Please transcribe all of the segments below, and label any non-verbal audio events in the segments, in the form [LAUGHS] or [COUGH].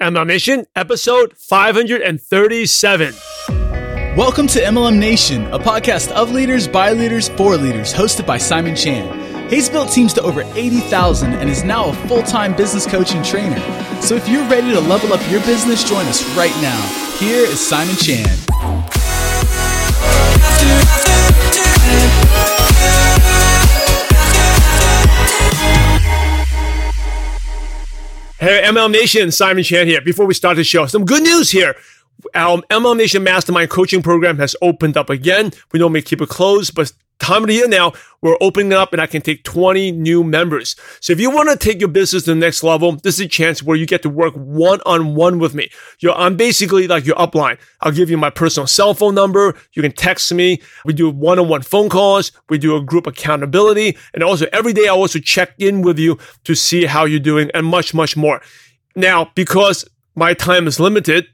MLM Nation, episode 537. Welcome to MLM Nation, a podcast of leaders, by leaders, for leaders, hosted by Simon Chan. He's built teams to over 80,000 and is now a full time business coach and trainer. So if you're ready to level up your business, join us right now. Here is Simon Chan. Hey, MLM Nation, Simon Chan here. Before we start the show, some good news here. Our MLM Nation Mastermind coaching program has opened up again. We normally keep it closed, but time of the year now, we're opening up and I can take 20 new members. So if you want to take your business to the next level, this is a chance where you get to work one on one with me. You I'm basically like your upline. I'll give you my personal cell phone number. You can text me. We do one on one phone calls. We do a group accountability. And also every day I also check in with you to see how you're doing and much, much more. Now, because my time is limited,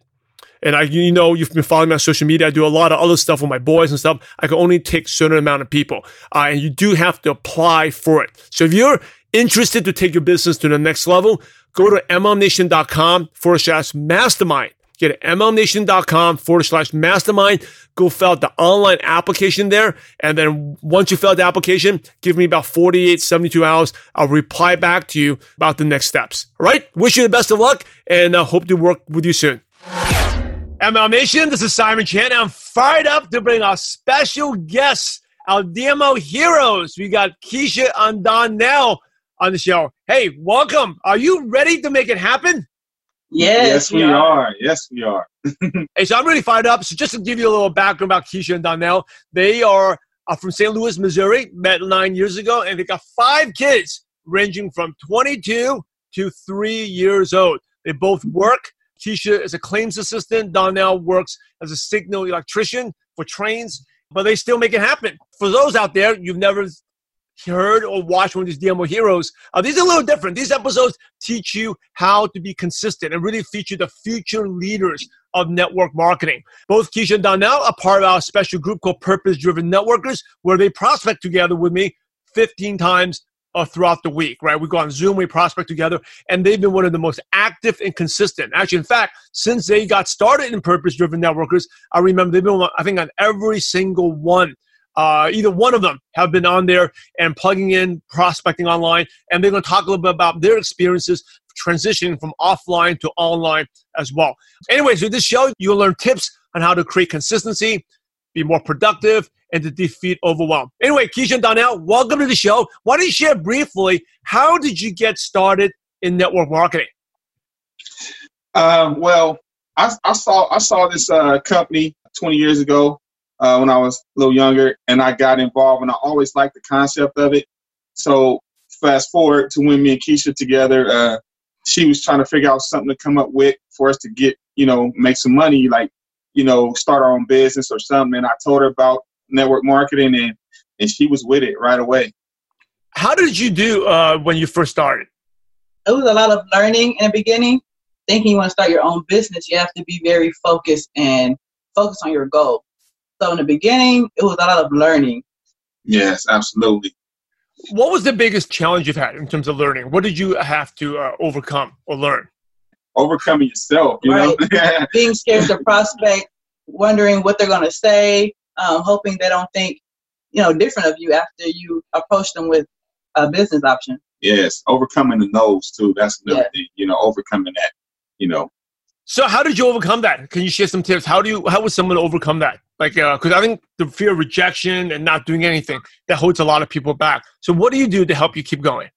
and I, you know, you've been following me on social media. I do a lot of other stuff with my boys and stuff. I can only take certain amount of people, uh, and you do have to apply for it. So if you're interested to take your business to the next level, go to mlmnation.com forward slash mastermind. Get it, mlmnation.com forward slash mastermind. Go fill out the online application there. And then once you fill out the application, give me about 48, 72 hours. I'll reply back to you about the next steps. All right. Wish you the best of luck and uh, hope to work with you soon. MLM Nation, this is Simon Chan. I'm fired up to bring our special guests, our DMO heroes. We got Keisha and Donnell on the show. Hey, welcome. Are you ready to make it happen? Yes, yes we, we are. are. Yes, we are. [LAUGHS] hey, so I'm really fired up. So just to give you a little background about Keisha and Donnell, they are uh, from St. Louis, Missouri, met nine years ago, and they got five kids ranging from 22 to three years old. They both work Keisha is a claims assistant. Donnell works as a signal electrician for trains, but they still make it happen. For those out there, you've never heard or watched one of these DMO heroes, uh, these are a little different. These episodes teach you how to be consistent and really feature the future leaders of network marketing. Both Keisha and Donnell are part of our special group called Purpose Driven Networkers, where they prospect together with me 15 times uh, throughout the week, right? We go on Zoom, we prospect together, and they've been one of the most active and consistent. Actually, in fact, since they got started in purpose driven networkers, I remember they've been, I think, on every single one. Uh, either one of them have been on there and plugging in prospecting online, and they're going to talk a little bit about their experiences transitioning from offline to online as well. Anyways, with this show, you'll learn tips on how to create consistency, be more productive, and to defeat overwhelm. Anyway, Keisha Donnell, welcome to the show. Why don't you share briefly how did you get started in network marketing? Um, well, I, I, saw I saw this uh, company 20 years ago uh, when I was a little younger, and I got involved, and I always liked the concept of it. So fast forward to when me and Keisha together, uh, she was trying to figure out something to come up with for us to get, you know, make some money, like, you know, start our own business or something. And I told her about network marketing, and and she was with it right away. How did you do uh, when you first started? It was a lot of learning in the beginning. Thinking you want to start your own business, you have to be very focused and focus on your goal. So in the beginning, it was a lot of learning. Yes, absolutely. What was the biggest challenge you've had in terms of learning? What did you have to uh, overcome or learn? Overcoming yourself, you right. know. [LAUGHS] Being scared to prospect, wondering what they're going to say, um, hoping they don't think, you know, different of you after you approach them with a business option. Yes, overcoming the no's too. That's another yeah. thing. You know, overcoming that. You know. So how did you overcome that? Can you share some tips? How do you? How would someone overcome that? Like, because uh, I think the fear of rejection and not doing anything that holds a lot of people back. So what do you do to help you keep going?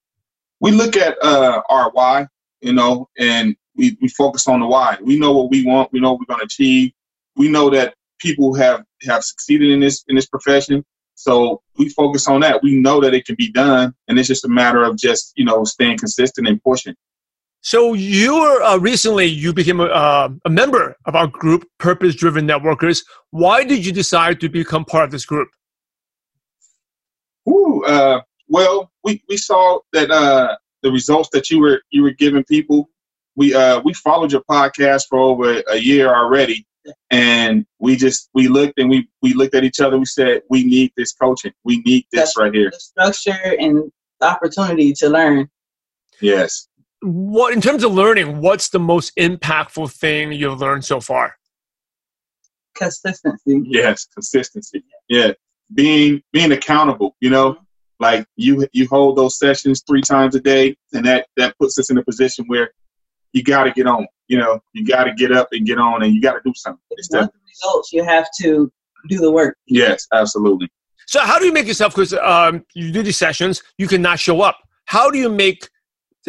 We look at uh, our why, you know, and we, we focus on the why. We know what we want. We know what we're going to achieve. We know that people have have succeeded in this in this profession. So we focus on that. We know that it can be done, and it's just a matter of just you know staying consistent and pushing. So you were uh, recently you became a, uh, a member of our group, Purpose Driven Networkers. Why did you decide to become part of this group? Ooh, uh, well, we, we saw that uh, the results that you were you were giving people. We uh, we followed your podcast for over a year already, and we just we looked and we we looked at each other. We said we need this coaching. We need this right here. The structure and the opportunity to learn. Yes. what in terms of learning, what's the most impactful thing you've learned so far? Consistency. Yes, consistency. Yeah, being being accountable. You know, mm-hmm. like you you hold those sessions three times a day, and that that puts us in a position where you got to get on. You know, you got to get up and get on, and you got to do something. If you the results, you have to do the work. Yes, absolutely. So, how do you make yourself? Because um, you do these sessions, you cannot show up. How do you make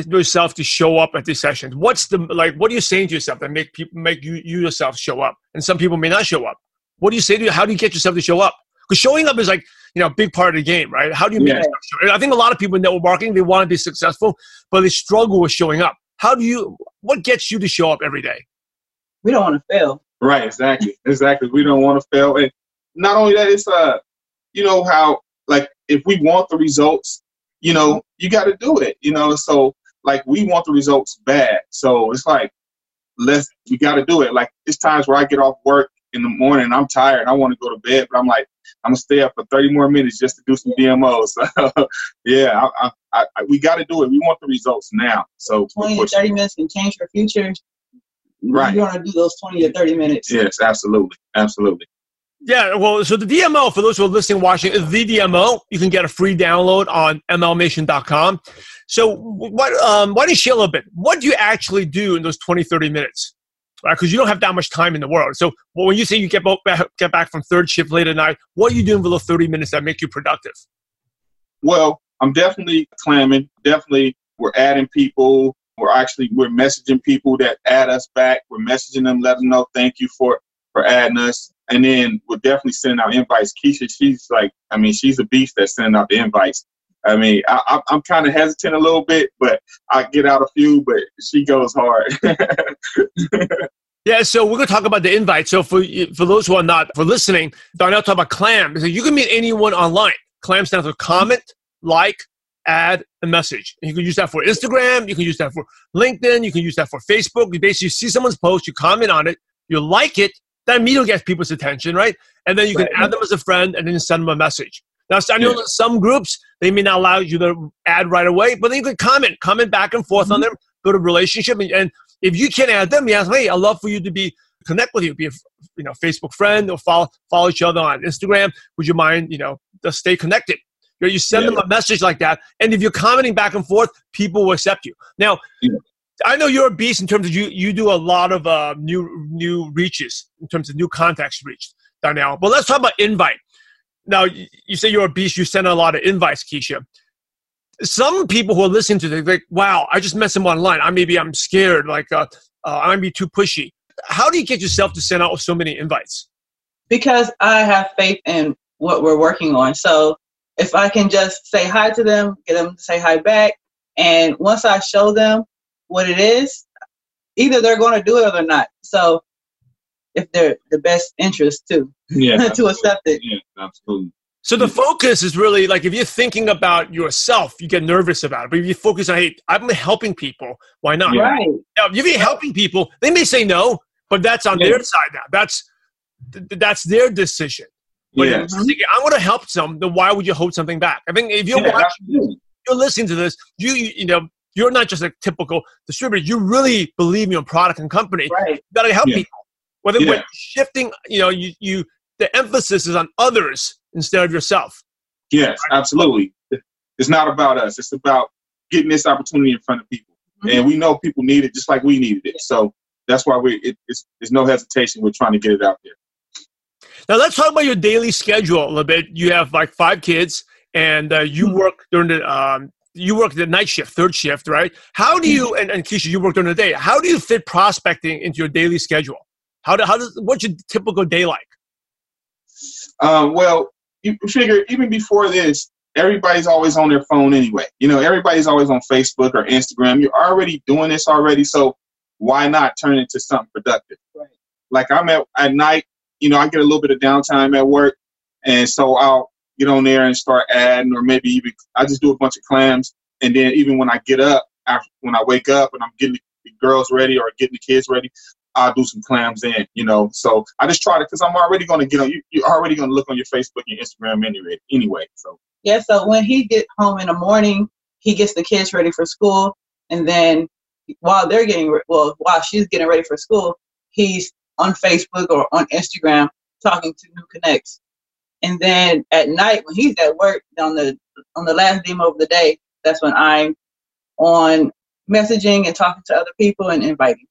yourself to show up at these sessions? What's the like? What are you saying to yourself that make people make you you yourself show up? And some people may not show up. What do you say to you? How do you get yourself to show up? Because showing up is like you know a big part of the game, right? How do you make Yeah. yourself show? I think a lot of people in network marketing they want to be successful, but they struggle with showing up. How do you? What gets you to show up every day? We don't want to fail. Right, exactly, exactly. We don't want to fail, and not only that, it's uh, you know how like if we want the results, you know, you got to do it. You know, so like we want the results bad, so it's like let's we got to do it. Like it's times where I get off work in the morning, I'm tired, I want to go to bed, but I'm like I'm gonna stay up for 30 more minutes just to do some DMOs. [LAUGHS] So yeah, I, I, I, we got to do it. We want the results now. So 20 to 30 minutes can change your future. Right. You want to do those 20 to 30 minutes. Yes, absolutely, absolutely. Yeah, well, so the DMO, for those who are listening, watching, is the DMO. You can get a free download on mlmnation.com. So, what, um, why don't you share a little bit? What do you actually do in those 20, 30 minutes? Because you don't have that much time in the world. So, well, when you say you get back, get back from third shift late at night, what are you doing for those 30 minutes that make you productive? Well, I'm definitely clamming. Definitely, we're adding people. We're actually we're messaging people that add us back. We're messaging them, letting them know thank you for for adding us. And then we're definitely sending out invites. Keisha, she's like, I mean, she's a beast that's sending out the invites. I mean, I, I'm kind of hesitant a little bit, but I get out a few. But she goes hard. [LAUGHS] Yeah, so we're going to talk about the invite. So for for those who are not for listening, Donnell talked about Clam. So you can meet anyone online. Clam stands for comment, like, add, and message. And you can use that for Instagram. You can use that for LinkedIn. You can use that for Facebook. You basically see someone's post, you comment on it, you like it, that immediately gets people's attention, right? And then you can Right. add them as a friend and then send them a message. Now, I know Yeah. that some groups they may not allow you to add right away, but then you can comment, comment back and forth on them, build a relationship, and, and if you can't add them, you ask, hey, I'd love for you to be connect with you, be a you know Facebook friend or follow follow each other on Instagram. Would you mind you know just stay connected? You, know, you send Yeah. them a message like that, and if you're commenting back and forth, people will accept you. Now, Yeah. I know you're a beast in terms of you you do a lot of uh, new new reaches in terms of new contacts reached, Donnell. But let's talk about invite. Now, you, say you're a beast. You send a lot of invites, Keisha some people who are listening to this, like, wow, I just met someone online. I maybe I'm scared, like uh, uh, I might be too pushy. How do you get yourself to send out so many invites? Because I have faith in what we're working on. So if I can just say hi to them, get them to say hi back, and once I show them what it is, either they're going to do it or they're not. So if they're the best interest too, yeah, [LAUGHS] to accept it. Yeah, absolutely. So the focus is really like if you're thinking about yourself, you get nervous about it. But if you focus on, hey, I'm helping people, why not? Yeah. Right. Now, if you're helping people, they may say no, but that's on Yeah. their side now. That's th- that's their decision. But Yeah, if you're thinking, I want to help some, then why would you hold something back? I think if you're yeah, watching absolutely. you're listening to this, you you, you know you're not just a typical distributor. You really believe in your product and company. Right. You got to help Yeah. people. Whether Yeah. when shifting, you know, you you the emphasis is on others instead of yourself. Yes, absolutely. It's not about us. It's about getting this opportunity in front of people, and we know people need it just like we needed it. So that's why we it, it's there's no hesitation. We're trying to get it out there. Now let's talk about your daily schedule a little bit. You have like five kids, and uh, you work during the um, you work the night shift, third shift, right? How do you and, and Keisha, you work during the day? How do you fit prospecting into your daily schedule? How do how does what's your typical day like? Um, well, you figure even before this, everybody's always on their phone anyway. You know, everybody's always on Facebook or Instagram. You're already doing this already, so why not turn it into something productive? Right. Like I'm at at night, you know, I get a little bit of downtime at work, and so I'll get on there and start adding, or maybe even I just do a bunch of clams, and then even when I get up, after when I wake up and I'm getting the girls ready or getting the kids ready, I'll do some clams in, you know. So I just try to, because I'm already going to get on, you, you're already going to look on your Facebook and Instagram anyway. Anyway, so Yeah, so when he get home in the morning, he gets the kids ready for school, and then while they're getting re- well, while she's getting ready for school, he's on Facebook or on Instagram talking to new connects. And then at night when he's at work on the on the last demo of the day, that's when I'm on messaging and talking to other people and inviting.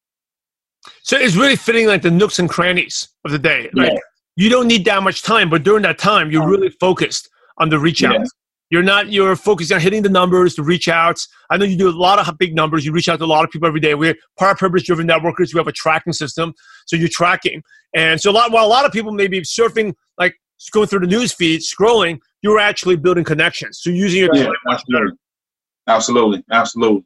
So it's really fitting like the nooks and crannies of the day. Like Yeah. you don't need that much time, but during that time, you're Um, really focused on the reach out. Yeah. You're not. You're focused on hitting the numbers, the reach outs. I know you do a lot of big numbers. You reach out to a lot of people every day. We're part purpose driven networkers. We have a tracking system, so you're tracking. And so a lot, while a lot of people may be surfing, like going through the news feed, scrolling, you're actually building connections. So using your Yeah, time much better. absolutely, absolutely, absolutely.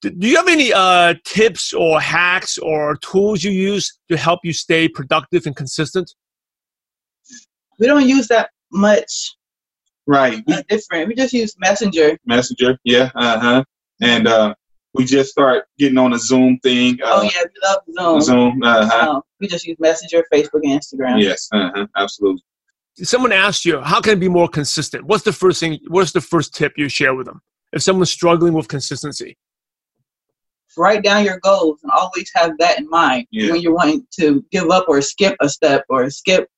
Do do you have any uh, tips or hacks or tools you use to help you stay productive and consistent? We don't use that much Right. We uh, different. We just use Messenger. messenger, yeah, uh huh. And uh, we just start getting on a Zoom thing. oh Uh, yeah, we love Zoom. Zoom, uh huh. Um, we just use Messenger, Facebook, and Instagram. Yes, uh huh. Absolutely. someone asked you how can I be more consistent what's the first thing what's the first tip you share with them if someone's struggling with consistency Write down your goals and always have that in mind Yeah. when you're wanting to give up or skip a step or skip,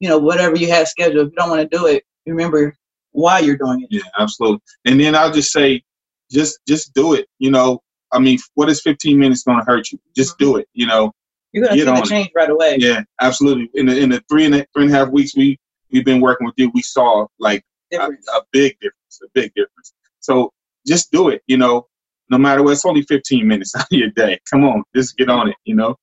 you know, whatever you have scheduled. If you don't want to do it, remember why you're doing it. Yeah, absolutely. And then I'll just say, just just do it. You know, I mean, what is 15 minutes going to hurt you? Just do it. You know. You're gonna Get see the it. change right away. Yeah, absolutely. In the in the three and a, three and a half weeks we we've been working with you, we saw like a, a big difference, a big difference. So just do it. You know, no matter what. It's only 15 minutes [LAUGHS] out of your day. Come on, just get on it. You know.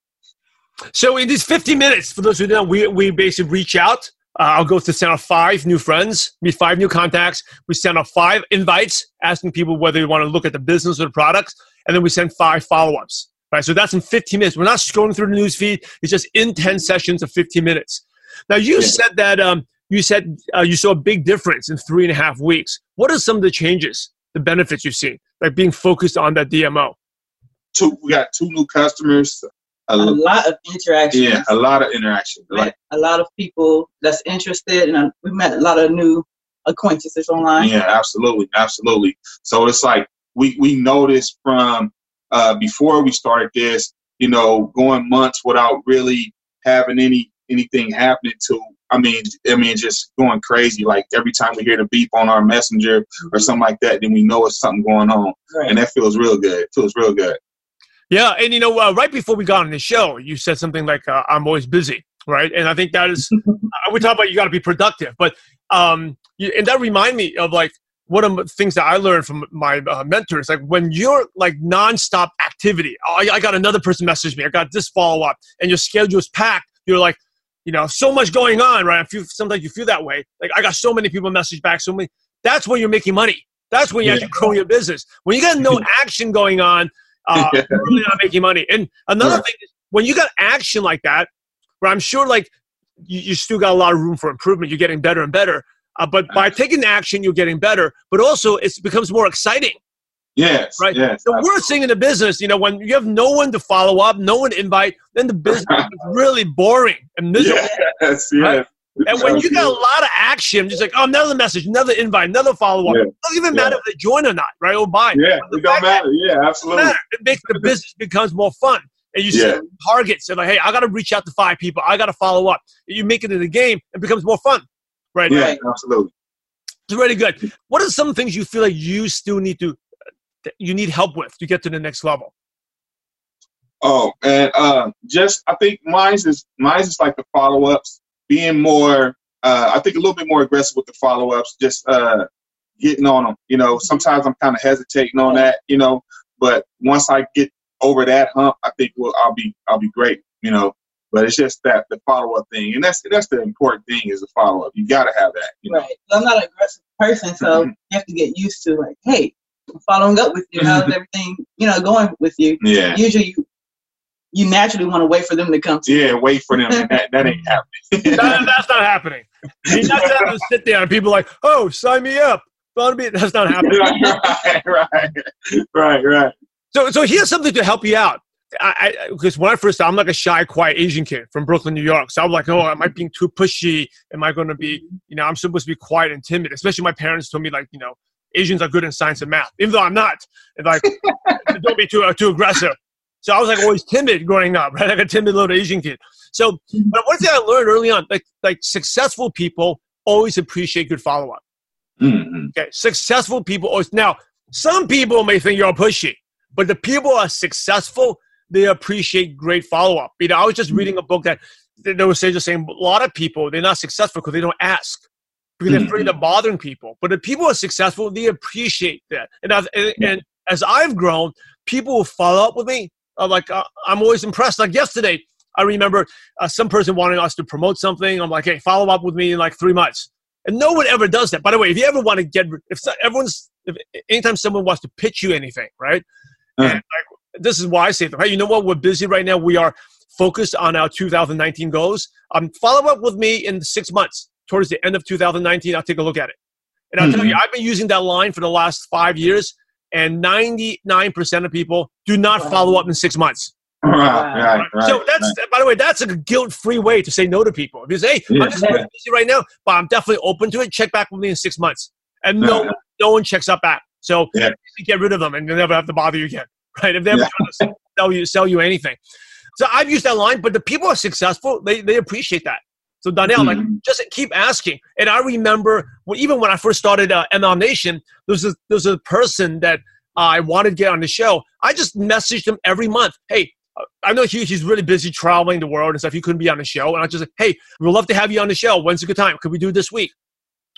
so in these 15 minutes for those who don't know we, we basically reach out uh, i'll go to send out five new friends meet five new contacts we send out five invites asking people whether they want to look at the business or the products and then we send five follow-ups right so that's in 15 minutes we're not scrolling through the news feed it's just in 10 sessions of 15 minutes now you Yeah. said that um, you said uh, you saw a big difference in three and a half weeks what are some of the changes the benefits you've seen like being focused on that dmo Two, we got two new customers. A, A lot of interactions. yeah, a lot of interaction. Like, a lot of people that's interested, and uh, we met a lot of new acquaintances online. yeah, absolutely, absolutely. So it's like we we noticed from uh, before we started this, you know, going months without really having any anything happening to. I mean, I mean, just going crazy. Like every time we hear the beep on our messenger or something like that, then we know it's something going on, Right. and that feels real good. It feels real good. Yeah, and you know, uh, right before we got on the show, you said something like, uh, "I'm always busy," right? And I think that is, [LAUGHS] uh, we talk about you got to be productive, but um, you, and that remind me of like one of the things that I learned from my uh, mentors. Like when you're like nonstop activity, oh, I, I got another person message me, I got this follow up, and your schedule is packed. You're like, you know, so much going on, right? I feel sometimes you feel that way. Like I got so many people message back, so many. That's when you're making money. That's when you Yeah. actually grow your business. When you got no [LAUGHS] action going on, uh, Yeah. you're really not making money. And another Right. thing is when you got action like that, where I'm sure like you, you still got a lot of room for improvement. You're getting better and better. Uh, but by taking action, you're getting better. But also, it becomes more exciting. Yes, Right. Yes, The worst thing in the business, you know, when you have no one to follow up, no one to invite, then the [LAUGHS] business is really boring and miserable. Yes, Right? yes. And when you got a lot of action, just like, oh, another message, another invite, another follow up. Yeah. It doesn't even Yeah. matter if they join or not, right? Or buy. yeah, it don't that- matter. Yeah, absolutely. matter. It makes the business becomes more fun. And you Yeah. set targets and like, hey, I got to reach out to five people. I got to follow up. You make it in the game, it becomes more fun. Right. Yeah, Right. absolutely. It's really good. What are some things you feel like you still need to, that you need help with to get to the next level? Oh, and uh, just I think mine's is mine's is like the follow ups, being more. Uh, I think a little bit more aggressive with the follow ups, just uh, getting on them. You know, sometimes I'm kind of hesitating on that. You know, but once I get over that hump, I think well, I'll be I'll be great. You know, but it's just that the follow up thing, and that's that's the important thing is the follow up. You got to have that. You know, Right. I'm not an aggressive person, so Mhm. you have to get used to like, hey, I'm following up with you. How's everything, you know, going with you? yeah, Usually, you you naturally want to wait for them to come to you. yeah. Wait for them. that, that ain't [LAUGHS] happening. That- that's not happening. You're not going to sit there and people are like, oh, sign me up. Follow me. That's not happening. [LAUGHS] right, right, right, right. So, so here's something to help you out. I, because when I first, I'm like a shy, quiet Asian kid from Brooklyn, New York. So I'm like, oh, am I being too pushy? Am I going to be, you know, I'm supposed to be quiet and timid. Especially my parents told me, like, you know, Asians are good in science and math, even though I'm not. And like, [LAUGHS] don't be too uh, too aggressive. So I was like always timid growing up, right? [LAUGHS] Like a timid little Asian kid. So, Mm-hmm. but one thing I learned early on, like like successful people always appreciate good follow up. Mhm. Okay, successful people always now. Some people may think you're pushy, but the people who are successful, they appreciate great follow up. You know, I was just reading a book that they were saying just saying a lot of people they're not successful because they don't ask because they're afraid of bothering people. But the people are successful, they appreciate that. And as and, and as I've grown, people will follow up with me, I'm like uh, I'm always impressed. Like yesterday, I remember uh, some person wanting us to promote something. I'm like, hey, follow up with me in like three months. And no one ever does that. By the way, if you ever want to get, if everyone's, if anytime someone wants to pitch you anything, right? Uh-huh. And like, this is why I say, hey, you know what? We're busy right now. We are focused on our 2019 goals. Um, follow up with me in six months. Towards the end of 2019, I'll take a look at it. And I'll tell you, mm-hmm. I've been using that line for the last five years, and 99% of people do not follow up in six months. Right, right, right. so that's, right. by the way, that's a guilt-free way to say no to people. If you say, hey, Yeah. I'm just really busy right now, but I'm definitely open to it. Check back with me in six months, and no, Yeah. no one checks up back. So Yeah. you get rid of them, and they'll never have to bother you again, [LAUGHS] right? If they ever Yeah. try to sell you, sell you anything. So I've used that line, but the people are successful, they they appreciate that. So Donnell, like, Mhm. just keep asking. And I remember when, even when I first started uh, MLM Nation, there's a, there was a person that I wanted to get on the show. I just messaged him every month. Hey, uh, I know he, he's really busy traveling the world and stuff. He couldn't be on the show. And I just said, hey, we'd love to have you on the show. When's a good time? Could we do it this week?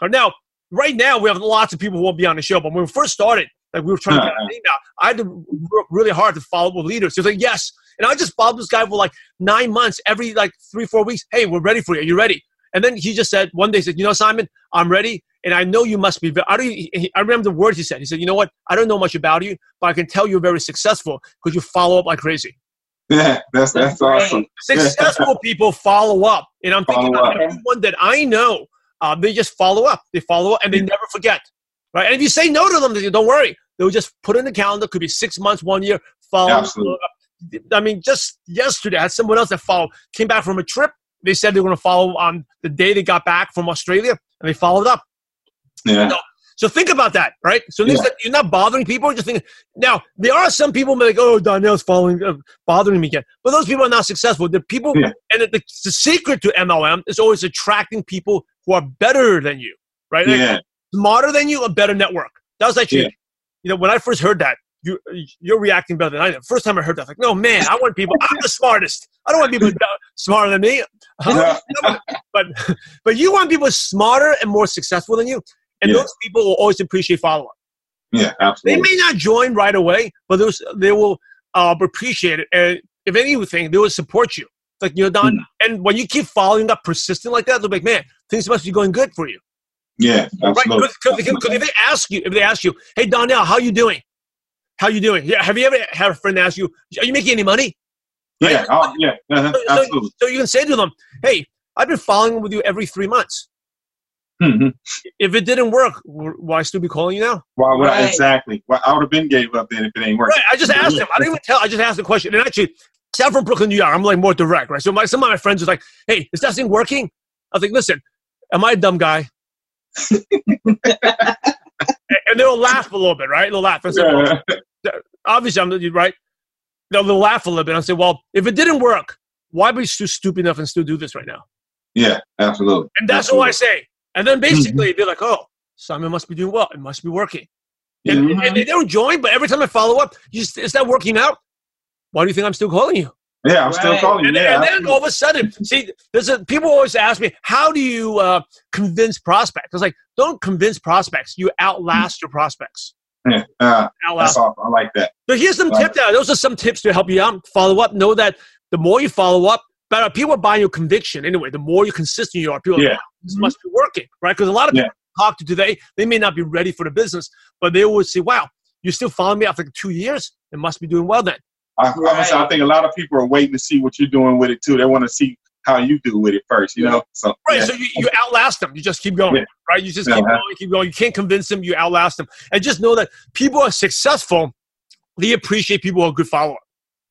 Or now, right now, we have lots of people who won't be on the show. But when we first started, like we were trying to get name out, I had to work really hard to follow up with leaders. He was like, yes. And I just followed this guy for like nine months, every like three, four weeks. Hey, we're ready for you. Are you ready? And then he just said one day, he said, you know, Simon, I'm ready. And I know you must be. I, don't, he- he- I remember the words he said. He said, you know what? I don't know much about you, but I can tell you're very successful because you follow up like crazy. [LAUGHS] Yeah, that's that's great. awesome. [LAUGHS] Successful people follow up. And I'm thinking Follow about up. everyone that I know, uh, they just follow up. They follow up and they never forget. Right? And if you say no to them, they- don't worry. They'll just put in the calendar. Could be six months, one year. Follow Absolutely. up. I mean, just yesterday, I had someone else that followed, came back from a trip. They said they were going to follow on the day they got back from Australia, and they followed up. Yeah, So think about that, right? So Yeah. you're not bothering people. Just thinking. Now there are some people who are like, "Oh, Donnell's following, uh, bothering me again," but those people are not successful. The people, Yeah. and the, the secret to MLM is always attracting people who are better than you, right? Like, yeah, smarter than you, a better network. That was actually, Yeah. you know, when I first heard that, you you're reacting better than I am. First time I heard that, I was like, no man, I want people. I'm the smartest. I don't want people smarter than me. [LAUGHS] Yeah. but but you want people smarter and more successful than you, and Yeah. those people will always appreciate follow up. yeah, absolutely. They may not join right away, but those they will uh, appreciate it, and if anything, they will support you. It's like you know, Don. And when you keep following up persistent like that, they'll be like, man, things must be going good for you. Yeah, absolutely. Right? Because if they ask you, if they ask you, hey Donnell, how you doing? How you doing? Yeah. Have you ever had a friend ask you, are you making any money? Yeah, oh, yeah, uh-huh, So, so, absolutely. so you can say to them, hey, I've been following with you every three months. Mhm. If it didn't work, why still be calling you now? Why would I exactly? Well, I would have been gave up then if it ain't working. Right. I just asked him. I didn't even tell. I just asked the question. And actually, see, I'm from Brooklyn, New York. I'm like more direct, right? So my, some of my friends was like, hey, is that thing working? I was like, listen, am I a dumb guy? [LAUGHS] and they'll laugh a little bit, right? They'll laugh. I said, well, [LAUGHS] obviously I'm right. They'll, they'll laugh a little bit. I say, well, if it didn't work, why be so stupid enough and still do this right now? yeah, absolutely. And that's all I say. And then basically they're like, oh, Simon must be doing well. It must be working. And, Mhm. and they don't join, but every time I follow up, you just, is that working out? Why do you think I'm still calling you? Yeah, I'm still calling you. And, Yeah, and then all of a sudden, see, there's a people always ask me, how do you uh, convince prospects? It's like, don't convince prospects. You outlast your prospects. [LAUGHS] yeah, uh, Outlast. that's awesome. I like that. So here's some tips. Those are some tips to help you out. Follow up. Know that the more you follow up, better. People are buying your conviction anyway. The more you're consistent you are, people are like, Yeah. "Wow, this must be working, right? Because a lot of people I talk to today, they may not be ready for the business, but they will say, "Wow, you still follow me after two years? It must be doing well then." I, I'm gonna say, I think a lot of people are waiting to see what you're doing with it too. They want to see how you do with it first. You know, so Right. yeah. So you, you outlast them. You just keep going. Yeah. Right. You just keep Uh-huh. going, keep going. You can't convince them. You outlast them. And just know that people are successful. They appreciate people who are good follow up.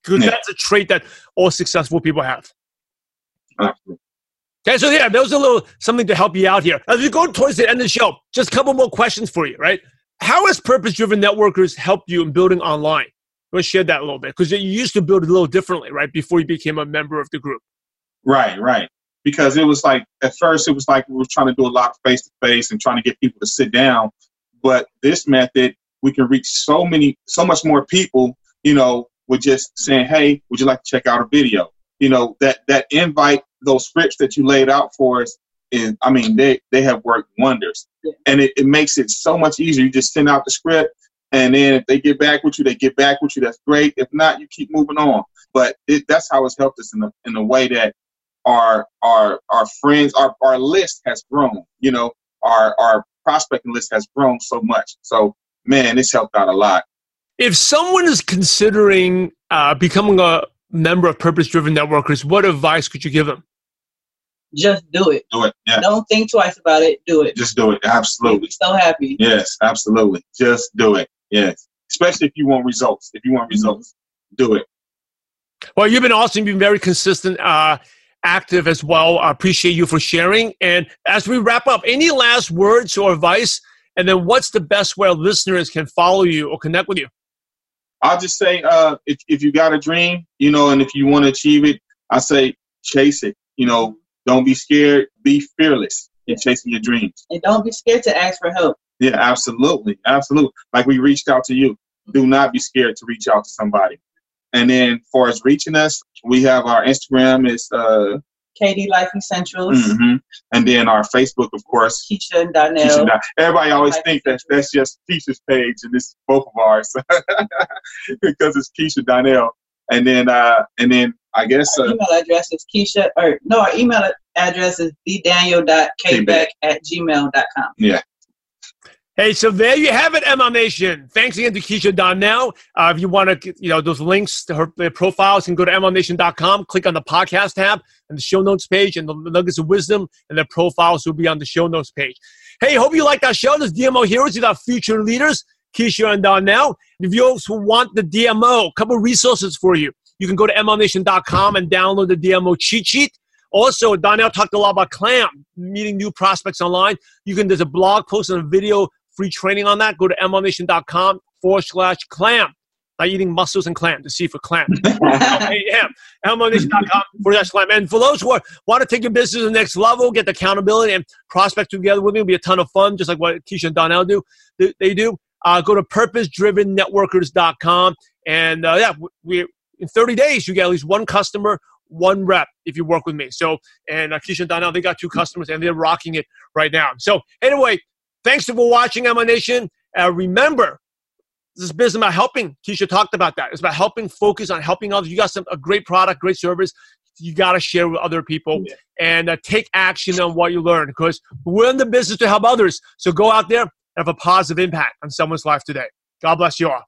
Because Yeah. that's a trait that all successful people have. Absolutely. Okay, so yeah, that was a little something to help you out here. As we go towards the end of the show, just a couple more questions for you, right? How has purpose driven networkers helped you in building online? Let's share that a little bit because you used to build it a little differently, right? Before you became a member of the group. Right, right. Because it was like at first it was like we were trying to do a lot face to face and trying to get people to sit down. But this method, we can reach so many, so much more people. You know, with just saying, "Hey, would you like to check out a video?" You know, that that invite, those scripts that you laid out for us, is I mean, they they have worked wonders, yeah. and it, it makes it so much easier. You just send out the script, and then if they get back with you, they get back with you. That's great. If not, you keep moving on. But it, that's how it's helped us in the in a way that our our our friends, our our list has grown. You know, our our prospecting list has grown so much. So man, it's helped out a lot. If someone is considering uh, becoming a member of Purpose Driven Networkers, what advice could you give them? Just do it. Do it. Yeah. Don't think twice about it. Do it. Just do it. Absolutely. so happy. Yes, absolutely. Just do it. Yes. Especially if you want results. If you want mm-hmm. results, do it. Well, you've been awesome. You've been very consistent. Uh, active as well. I appreciate you for sharing. And as we wrap up, any last words or advice? And then what's the best way listeners can follow you or connect with you? I'll just say uh, if, if you got a dream, you know, and if you want to achieve it, I say chase it. You know, don't be scared. Be fearless in chasing your dreams. And don't be scared to ask for help. Yeah, absolutely. Absolutely. Like we reached out to you. Do not be scared to reach out to somebody. And then for us reaching us, we have our Instagram is uh KD Life Essentials. Mm-hmm. And then our Facebook, of course. Keisha and Donnell. Keisha, everybody always Life thinks that that's just Keisha's page and it's both of ours [LAUGHS] because it's Keisha Donnell. And then uh and then I guess our uh, email address is Keisha or no, our email address is ddaniel.kbeck at gmail.com. Yeah. Hey, so there you have it, MLM Nation. Thanks again to Keisha Donnell. Uh, if you want to, you know, those links to her, profiles, you can go to MLMNation.com, click on the podcast tab and the show notes page, and the nuggets of wisdom and their profiles will be on the show notes page. Hey, hope you like that show. This DMO Heroes with our future leaders, Keisha and Donnell. If you also want the DMO, a couple resources for you. You can go to MLMNation.com and download the DMO cheat sheet. Also, Donnell talked a lot about CLAM, meeting new prospects online. You can, there's a blog post and a video free training on that, go to mlmnation.com forward slash clam. Not eating mussels and clam to see for clam. [LAUGHS] A-M. mlmnation.com forward slash clam. And for those who are, want to take your business to the next level, get the accountability and prospect together with me, it'll be a ton of fun, just like what Keisha and Donnell do. They do. Uh, go to purposedrivennetworkers.com. And uh, yeah, we in 30 days, you get at least one customer, one rep if you work with me. So, and uh, Keisha and Donnell, they got two customers and they're rocking it right now. So, anyway, Thanks for watching, MLM Nation. Uh, remember, this is business about helping. Keisha talked about that. It's about helping, focus on helping others. You got some a great product, great service. You got to share with other people yeah. and uh, take action on what you learn because we're in the business to help others. So go out there and have a positive impact on someone's life today. God bless you all.